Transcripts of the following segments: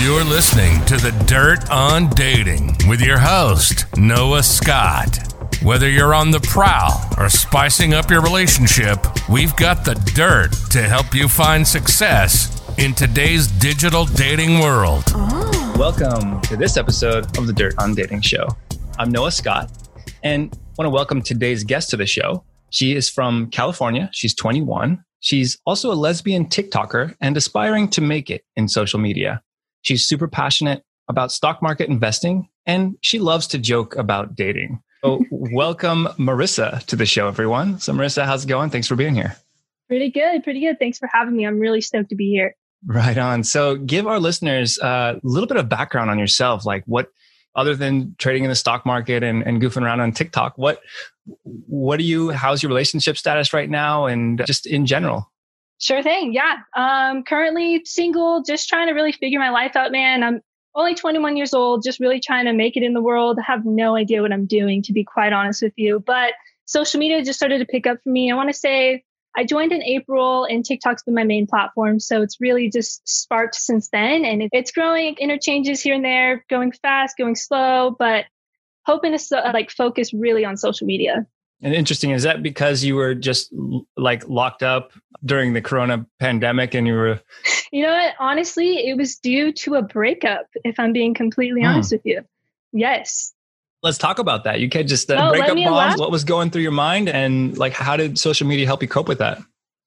You're listening to The Dirt on Dating with your host, Noah Scott. Whether you're on the prowl or spicing up your relationship, we've got the dirt to help you find success in today's digital dating world. Oh. Welcome to this episode of the Dirt on Dating Show. I'm Noah Scott and want to welcome today's guest to the show. She is from California. She's 21. She's also a lesbian TikToker and aspiring to make it in social media. She's super passionate about stock market investing and she loves to joke about dating. So, welcome Marissa to the show, everyone. So, Marissa, how's it going? Thanks for being here. Pretty good, pretty good. Thanks for having me. I'm really stoked to be here. Right on. So, give our listeners uh, a little bit of background on yourself. Like, what, other than trading in the stock market and, and goofing around on TikTok, what, what do you? How's your relationship status right now, and just in general? Sure thing. Yeah. Um, currently single, just trying to really figure my life out, man. I'm only 21 years old, just really trying to make it in the world. I have no idea what I'm doing, to be quite honest with you. But social media just started to pick up for me. I want to say I joined in April and TikTok's been my main platform. So it's really just sparked since then. And it's growing interchanges here and there, going fast, going slow, but hoping to like focus really on social media. And interesting, is that because you were just like locked up during the corona pandemic and you were You know what? Honestly, it was due to a breakup, if I'm being completely hmm. honest with you. Yes. Let's talk about that. You can't just uh, oh, breakup bombs. What was going through your mind and like how did social media help you cope with that?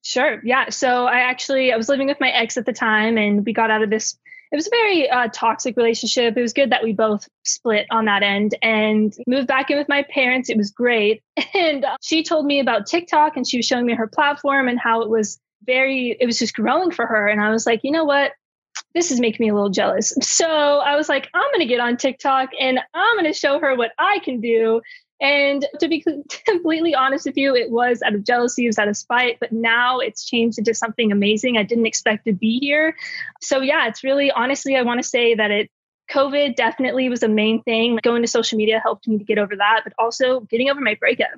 Sure. Yeah. So I actually I was living with my ex at the time and we got out of this it was a very uh, toxic relationship. It was good that we both split on that end and moved back in with my parents. It was great. And uh, she told me about TikTok and she was showing me her platform and how it was very, it was just growing for her. And I was like, you know what? This is making me a little jealous. So I was like, I'm going to get on TikTok and I'm going to show her what I can do. And to be completely honest with you, it was out of jealousy, it was out of spite, but now it's changed into something amazing. I didn't expect to be here. So, yeah, it's really honestly, I want to say that it COVID definitely was the main thing. Going to social media helped me to get over that, but also getting over my breakup.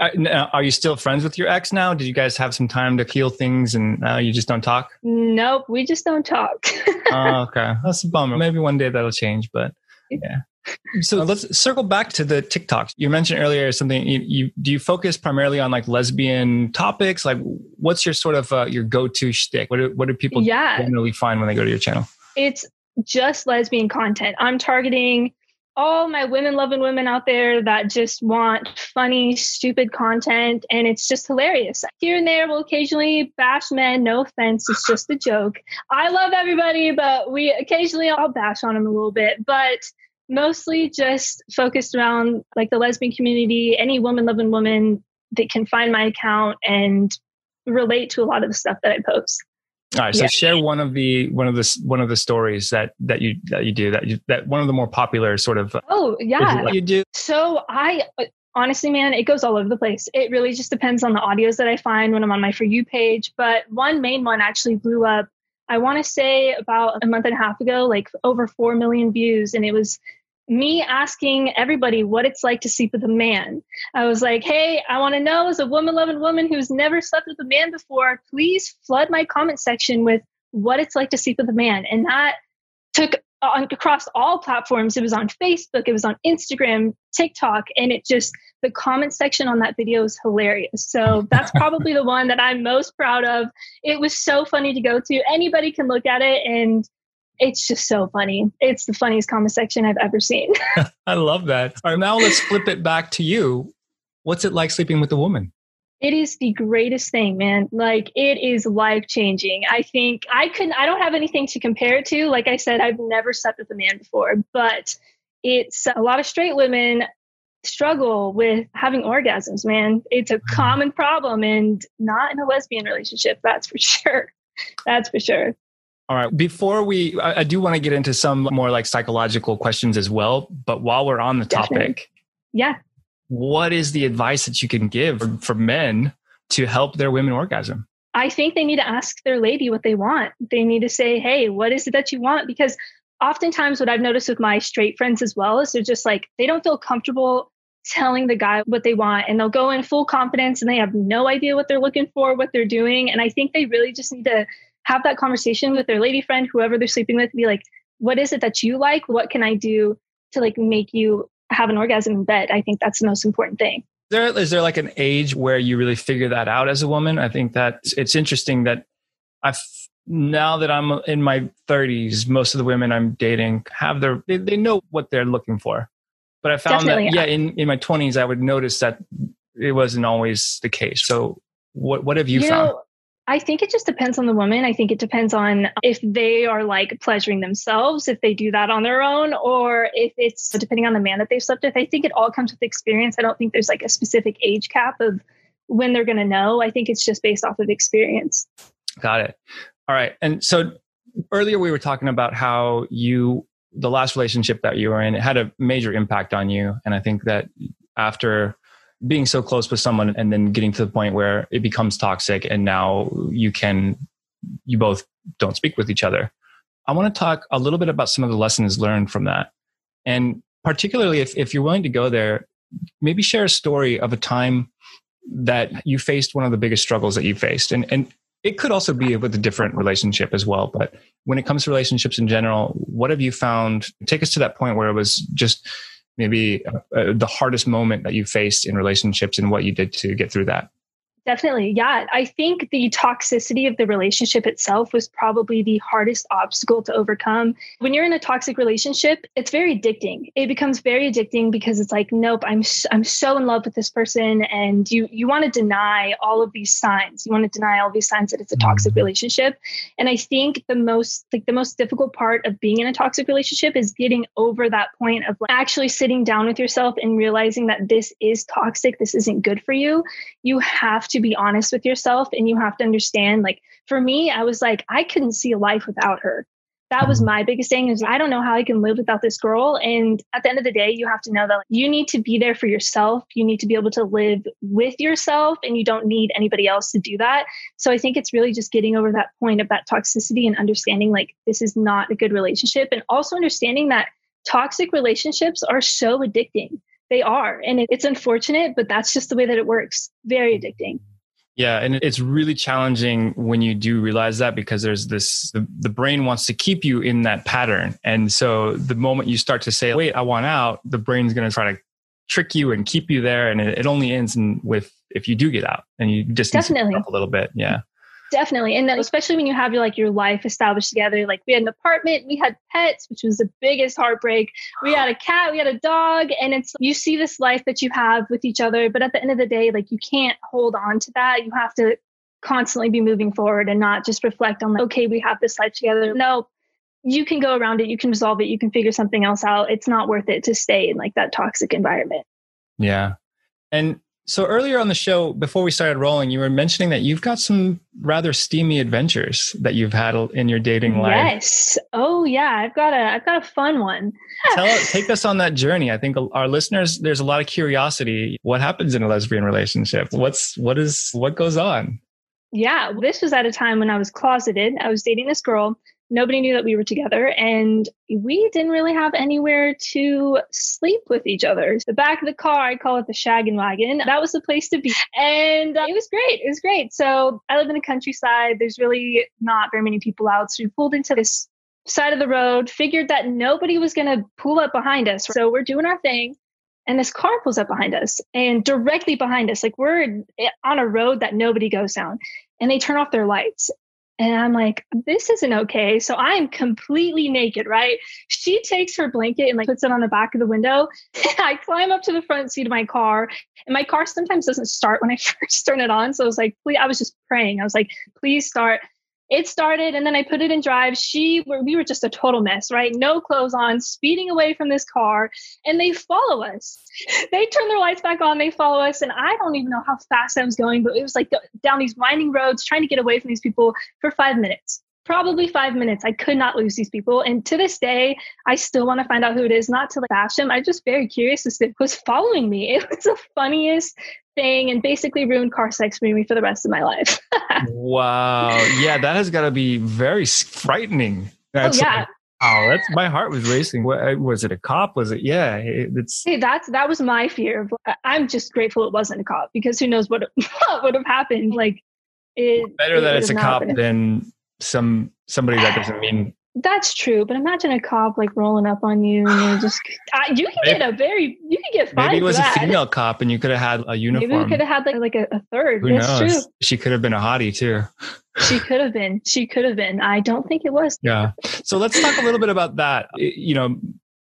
Uh, uh, are you still friends with your ex now? Did you guys have some time to heal things and now you just don't talk? Nope, we just don't talk. oh, okay. That's a bummer. Maybe one day that'll change, but yeah. So uh, let's circle back to the TikToks. You mentioned earlier something. You, you, do you focus primarily on like lesbian topics? Like, what's your sort of uh, your go to shtick? What do, what do people yeah. generally find when they go to your channel? It's just lesbian content. I'm targeting all my women loving women out there that just want funny, stupid content, and it's just hilarious. Here and there, we'll occasionally bash men. No offense, it's just a joke. I love everybody, but we occasionally I'll bash on them a little bit. But mostly just focused around like the lesbian community, any woman loving woman that can find my account and relate to a lot of the stuff that I post. All right, so yeah. share one of the one of the one of the stories that that you that you do that you that one of the more popular sort of. Uh, oh yeah, you do. So I honestly, man, it goes all over the place. It really just depends on the audios that I find when I'm on my for you page. But one main one actually blew up. I want to say about a month and a half ago, like over four million views, and it was me asking everybody what it's like to sleep with a man. I was like, hey, I want to know as a woman loving woman who's never slept with a man before, please flood my comment section with what it's like to sleep with a man. And that took on across all platforms. It was on Facebook, it was on Instagram, TikTok, and it just the comment section on that video is hilarious. So that's probably the one that I'm most proud of. It was so funny to go to. Anybody can look at it and it's just so funny. It's the funniest comment section I've ever seen. I love that. All right, now let's flip it back to you. What's it like sleeping with a woman? It is the greatest thing, man. Like it is life changing. I think I couldn't, I don't have anything to compare it to. Like I said, I've never slept with a man before, but it's a lot of straight women struggle with having orgasms, man. It's a mm. common problem and not in a lesbian relationship. That's for sure. That's for sure. All right. Before we, I, I do want to get into some more like psychological questions as well. But while we're on the topic, Definitely. yeah, what is the advice that you can give for, for men to help their women orgasm? I think they need to ask their lady what they want. They need to say, "Hey, what is it that you want?" Because oftentimes, what I've noticed with my straight friends as well is they're just like they don't feel comfortable telling the guy what they want and they'll go in full confidence and they have no idea what they're looking for, what they're doing. And I think they really just need to have that conversation with their lady friend, whoever they're sleeping with, be like, what is it that you like? What can I do to like make you have an orgasm in bed? I think that's the most important thing. Is there, is there like an age where you really figure that out as a woman? I think that it's interesting that I've now that I'm in my 30s, most of the women I'm dating have their they, they know what they're looking for. But I found Definitely. that yeah, in, in my 20s I would notice that it wasn't always the case. So what what have you, you found? Know, I think it just depends on the woman. I think it depends on if they are like pleasuring themselves, if they do that on their own, or if it's depending on the man that they've slept with. I think it all comes with experience. I don't think there's like a specific age cap of when they're going to know. I think it's just based off of experience. Got it. All right. And so earlier we were talking about how you, the last relationship that you were in, it had a major impact on you. And I think that after being so close with someone and then getting to the point where it becomes toxic and now you can, you both don't speak with each other. I want to talk a little bit about some of the lessons learned from that. And particularly if, if you're willing to go there, maybe share a story of a time that you faced one of the biggest struggles that you faced. And, and it could also be with a different relationship as well. But when it comes to relationships in general, what have you found? Take us to that point where it was just maybe uh, uh the hardest moment that you faced in relationships and what you did to get through that. Definitely. Yeah. I think the toxicity of the relationship itself was probably the hardest obstacle to overcome. When you're in a toxic relationship, it's very addicting. It becomes very addicting because it's like, nope, I'm I'm so in love with this person and you you want to deny all of these signs. You want to deny all these signs that it's a toxic mm-hmm. relationship. And I think the most like the most difficult part of being in a toxic relationship is getting over that point of like actually sitting down with yourself and realizing that this is toxic, this isn't good for you. You have to be honest with yourself and you have to understand like for me i was like i couldn't see a life without her. That was mm-hmm. my biggest thing is i don't know how i can live without this girl and at the end of the day you have to know that like, you need to be there for yourself. You need to be able to live with yourself and you don't need anybody else to do that. So i think it's really just getting over that point of that toxicity and understanding like this is not a good relationship and also understanding that toxic relationships are so addicting they are. And it, it's unfortunate, but that's just the way that it works. Very addicting. Yeah, and it's really challenging when you do realize that because there's this the, the, brain wants to keep you in that pattern. And so the moment you start to say, "Wait, I want out," the brain's going to try to trick you and keep you there and it, it only ends in, with if you do get out and you just definitely a little bit. Yeah. Definitely. And especially when you have your like your life established together. Like we had an apartment, we had pets, which was the biggest heartbreak. We had a cat, we had a dog, and it's you see this life that you have with each other, but at the end of the day, like you can't hold on to that. You have to constantly be moving forward and not just reflect on like, okay, we have this life together. No, you can go around it, you can resolve it, you can figure something else out. It's not worth it to stay in like that toxic environment. Yeah. And so earlier on the show, before we started rolling, you were mentioning that you've got some rather steamy adventures that you've had in your dating life. Yes. Oh yeah, I've got a I've got a fun one. Tell take us on that journey. I think our listeners, there's a lot of curiosity. What happens in a lesbian relationship? What's what is what goes on? Yeah, this was at a time when I was closeted. I was dating this girl nobody knew that we were together and we didn't really have anywhere to sleep with each other. The back of the car, I call it the shaggin' wagon. That was the place to be. And uh, it was great. It was great. So I live in the countryside. There's really not very many people out. So we pulled into this side of the road, figured that nobody was going to pull up behind us. So we're doing our thing. And this car pulls up behind us and directly behind us, like we're on a road that nobody goes down and they turn off their lights and I'm like, this isn't okay. So I am completely naked, right? She takes her blanket and like puts it on the back of the window. I climb up to the front seat of my car, and my car sometimes doesn't start when I first turn it on. So I was like, please, I was just praying. I was like, please start it started and then I put it in drive. She were we were just a total mess, right? No clothes on, speeding away from this car, and they follow us. They turn their lights back on, they follow us, and I don't even know how fast I was going, but it was like down these winding roads trying to get away from these people for 5 minutes. Probably five minutes. I could not lose these people. And to this day, I still want to find out who it is, not to like bash them. I'm just very curious as to who's following me. It was the funniest thing and basically ruined car sex for me for the rest of my life. wow. Yeah, that has got to be very frightening. That's oh, yeah. Like, oh, that's my heart was racing. What, uh, was it a cop? Was it? Yeah, it's. Hey, that's that was my fear. I'm just grateful it wasn't a cop because who knows what what would have happened. Like, it better it that it's a cop than some somebody that doesn't mean That's true, but imagine a cop like rolling up on you and you're just you can get a very you can get fined. Maybe it was a female cop and you could have had a uniform. Maybe we could have had like like a, a third. Who That's knows? True. She could have been a hottie too. she could have been. She could have been. I don't think it was. Yeah. So let's talk a little bit about that. You know,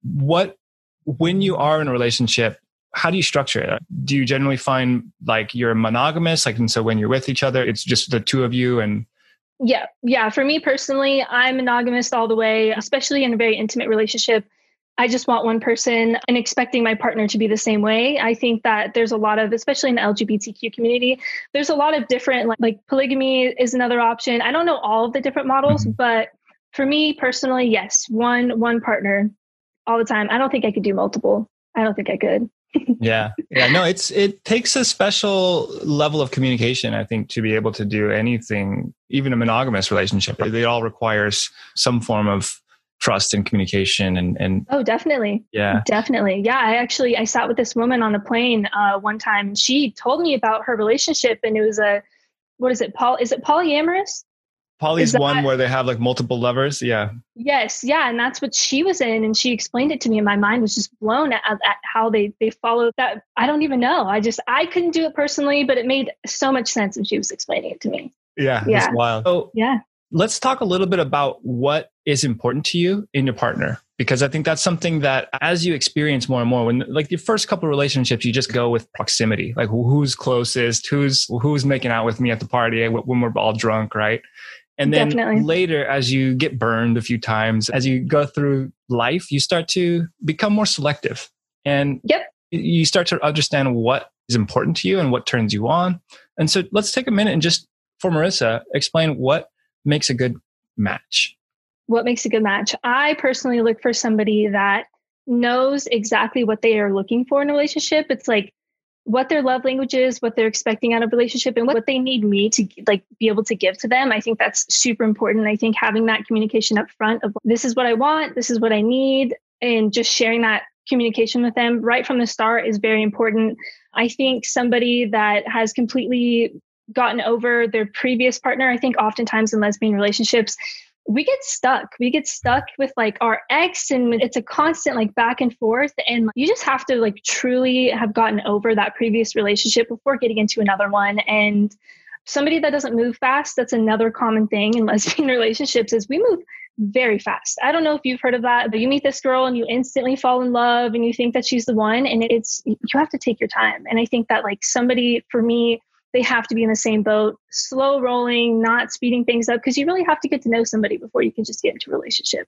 what when you are in a relationship, how do you structure it? Do you generally find like you're monogamous? Like, and so when you're with each other, it's just the two of you and yeah. Yeah. For me personally, I'm monogamous all the way, especially in a very intimate relationship. I just want one person and expecting my partner to be the same way. I think that there's a lot of, especially in the LGBTQ community, there's a lot of different, like, like polygamy is another option. I don't know all of the different models, mm-hmm. but for me personally, yes, one one partner all the time. I don't think I could do multiple. I don't think I could yeah. Yeah. No it's it takes a special level of communication i think to be able to do anything even a monogamous relationship. It all requires some form of trust and communication and and oh definitely. Yeah. Definitely. Yeah i actually i sat with this woman on the plane uh one time. She told me about her relationship and it was a what is it paul is it polyamorous Poly's that, one where they have like multiple lovers. Yeah. Yes. Yeah. And that's what she was in. And she explained it to me. And my mind was just blown at, at how they, they followed that. I don't even know. I just, I couldn't do it personally, but it made so much sense when she was explaining it to me. Yeah. Yeah. wild. So yeah. Let's talk a little bit about what is important to you in your partner because I think that's something that as you experience more and more, when like the first couple of relationships, you just go with proximity, like who's closest, who's who's making out with me at the party when we're all drunk, right? And then Definitely. later, as you get burned a few times, as you go through life, you start to become more selective. And yep. you start to understand what is important to you and what turns you on. And so let's take a minute and just, for Marissa, explain what makes a good match. What makes a good match? I personally look for somebody that knows exactly what they are looking for in a relationship. It's like what their love language is, what they're expecting out of relationship, and what they need me to like be able to give to them. I think that's super important. I think having that communication up front of this is what I want, this is what I need, and just sharing that communication with them right from the start is very important. I think somebody that has completely gotten over their previous partner, I think oftentimes in lesbian relationships, we get stuck. We get stuck with like our ex and it's a constant like back and forth. And you just have to like truly have gotten over that previous relationship before getting into another one. And somebody that doesn't move fast, that's another common thing in lesbian relationships is we move very fast. I don't know if you've heard of that, but you meet this girl and you instantly fall in love and you think that she's the one and it's you have to take your time. And I think that like somebody for me they have to be in the same boat, slow rolling, not speeding things up, because you really have to get to know somebody before you can just get into a relationship.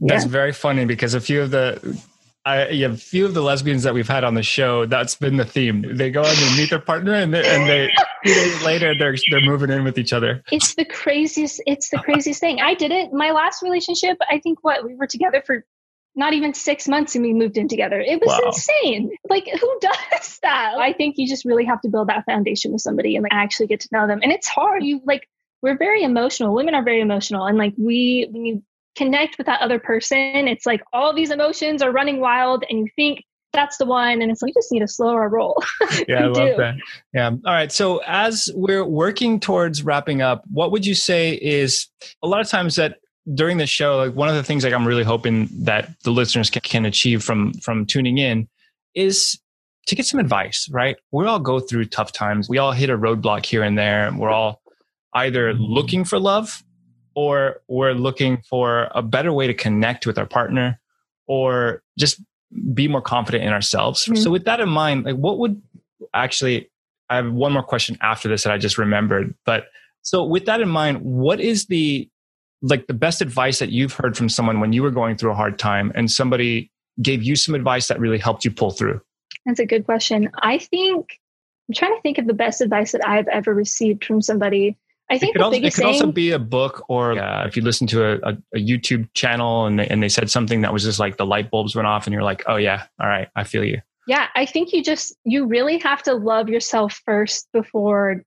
That's yeah. very funny because a few of the I, a few of the lesbians that we've had on the show, that's been the theme. They go and they meet their partner, and they, and they two days later they're they're moving in with each other. It's the craziest. It's the craziest thing. I did it. My last relationship, I think, what we were together for not even six months and we moved in together. It was wow. insane. Like, who does that? I think you just really have to build that foundation with somebody and like actually get to know them. And it's hard. You like, we're very emotional. Women are very emotional. And like, we, when you connect with that other person, it's like all these emotions are running wild and you think that's the one. And it's like, you just need to slow our roll. yeah, I love do. that. Yeah. All right. So as we're working towards wrapping up, what would you say is a lot of times that during the show, like one of the things like I'm really hoping that the listeners can, can achieve from from tuning in is to get some advice, right? We all go through tough times. We all hit a roadblock here and there. We're all either mm-hmm. looking for love or we're looking for a better way to connect with our partner or just be more confident in ourselves. Mm-hmm. So with that in mind, like what would actually I have one more question after this that I just remembered, but so with that in mind, what is the like the best advice that you've heard from someone when you were going through a hard time and somebody gave you some advice that really helped you pull through? That's a good question. I think I'm trying to think of the best advice that I've ever received from somebody. I think it could, also, it could also, be a book or uh, if you listen to a, a, a, YouTube channel and they, and they said something that was just like the light bulbs went off and you're like, oh yeah, all right, I feel you. Yeah, I think you just, you really have to love yourself first before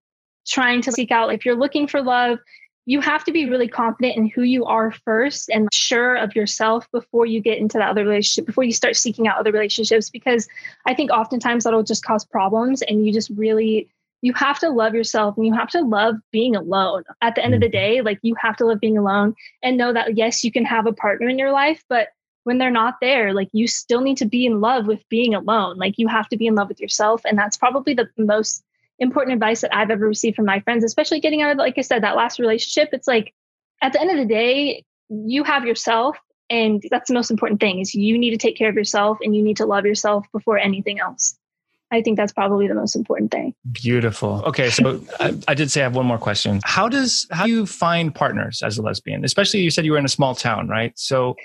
trying to seek out. If you're looking for love, you have to be really confident in who you are first and sure of yourself before you get into that other relationship, before you start seeking out other relationships. Because I think oftentimes that'll just cause problems and you just really you have to love yourself and you have to love being alone. At the end of the mm-hmm. day, like you have to love being alone and know that yes, you can have a partner in your life, but when they're not there, like you still need to be in love with being alone. Like you have to be in love with yourself. And that's probably the most important advice that I've ever received from my friends, especially getting out of, like I said, that last relationship. It's like at the end of the day, you have yourself. And that's the most important thing is you need to take care of yourself and you need to love yourself before anything else. I think that's probably the most important thing. Beautiful. Okay, so I, I, did say I have one more question. How does how do you find partners as a lesbian? Especially you said you were in a small town, right? So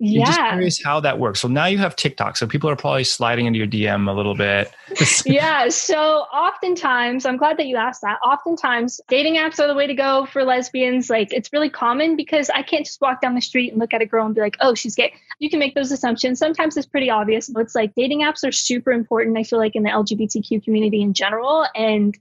yeah. just curious how that works. So now you have TikTok. So people are probably sliding into your DM a little bit. yeah. So oftentimes, I'm glad that you asked that. Oftentimes, dating apps are the way to go for lesbians. Like it's really common because I can't just walk down the street and look at a girl and be like, oh, she's gay. You can make those assumptions. Sometimes it's pretty obvious, but it's like dating apps are super important, I feel like, in the LGBTQ community in general. And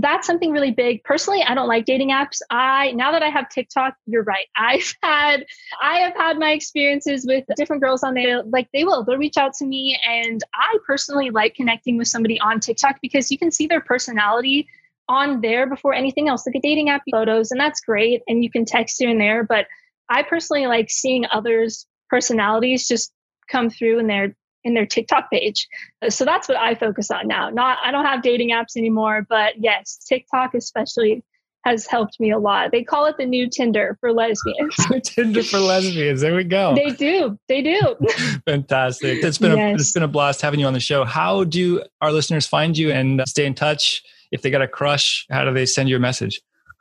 that's something really big. Personally, I don't like dating apps. I now that I have TikTok, you're right. I've had I have had my experiences with different girls on there. Like they will, they'll reach out to me, and I personally like connecting with somebody on TikTok because you can see their personality on there before anything else. Like a dating app photos, and that's great. And you can text here and there. But I personally like seeing others' personalities just come through in their in their TikTok page. So that's what I focus on now. Not I don't have dating apps anymore, but yes, TikTok especially has helped me a lot. They call it the new Tinder for lesbians. Tinder for lesbians. There we go. They do. They do. Fantastic. It's been yes. a, it's been a blast having you on the show. How do our listeners find you and stay in touch? If they got a crush, how do they send you a message?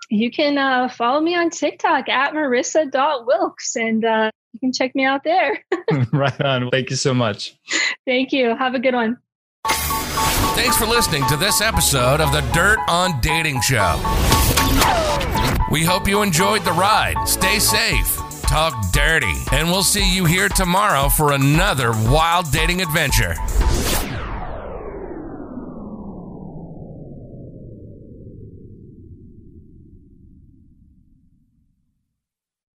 You can uh, follow me on TikTok at marissa.wilkes and uh, you can check me out there. right on. Thank you so much. Thank you. Have a good one. Thanks for listening to this episode of the Dirt on Dating Show. We hope you enjoyed the ride. Stay safe, talk dirty, and we'll see you here tomorrow for another wild dating adventure.